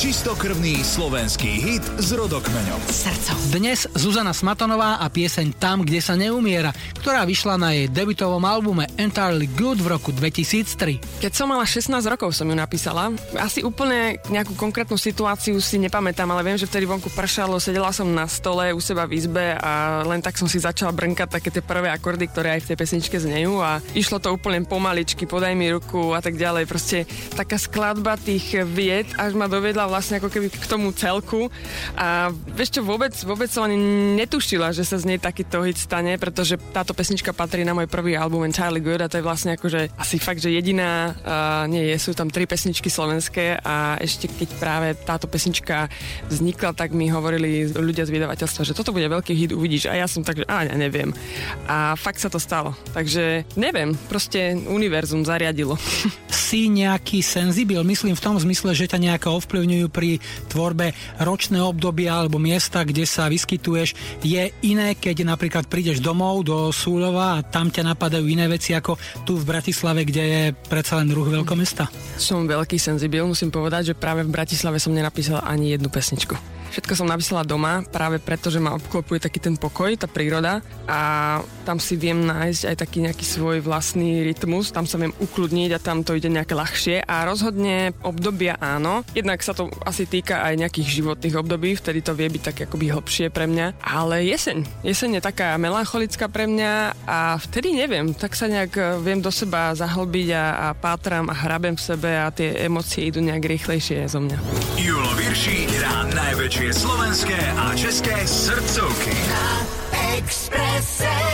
Čistokrvný slovenský hit s rodokmeňom. Srdcom. Dnes Zuzana Smatonová a pieseň Tam, kde sa neumiera, ktorá vyšla na jej debutovom albume Entirely Good v roku 2003. Keď som mala 16 rokov som ju napísala. Asi úplne nejakú konkrétnu situáciu si nepamätám, ale viem, že vtedy vonku pršalo, sedela som na stole u seba v izbe a len tak som si začala brnkať také tie prvé akordy, ktoré aj v tej pesničke znejú a išlo to úplne pomaličky, podaj mi ruku a tak ďalej. Proste taká skladba tých vied až ma dovedla vlastne ako keby k tomu celku a vieš čo, vôbec, vôbec som ani netušila, že sa z nej takýto hit stane, pretože táto pesnička patrí na môj prvý album Entirely Good a to je vlastne akože asi fakt, že jediná, uh, nie sú tam tri pesničky slovenské a ešte keď práve táto pesnička vznikla, tak mi hovorili ľudia z vydavateľstva, že toto bude veľký hit, uvidíš a ja som tak, že a neviem. A fakt sa to stalo. Takže neviem, proste univerzum zariadilo. Si nejaký senzibil, myslím v tom zmysle, že ťa nejako ovplyvňujú pri tvorbe ročné obdobia alebo miesta, kde sa vyskytuješ. Je iné, keď napríklad prídeš domov do Súľova a tam ťa napadajú iné veci ako tu v Bratislave, kde je predsa len druh veľkomesta? Som veľký senzibil, musím povedať, že práve v Bratislave som nenapísala ani jednu pesničku. Všetko som napísala doma, práve preto, že ma obklopuje taký ten pokoj, tá príroda a tam si viem nájsť aj taký nejaký svoj vlastný rytmus, tam sa viem ukludniť a tam to ide nejaké ľahšie a rozhodne obdobia áno. Jednak sa to asi týka aj nejakých životných období, vtedy to vie byť tak akoby hlbšie pre mňa, ale jeseň. Jeseň je taká melancholická pre mňa a vtedy neviem, tak sa nejak eh, viem do seba zahlbiť a, a pátram a hrabem v sebe a tie emócie idú nejak rýchlejšie zo mňa. Julo Virší hrá najväčšie slovenské a české srdcovky. Na Expresse.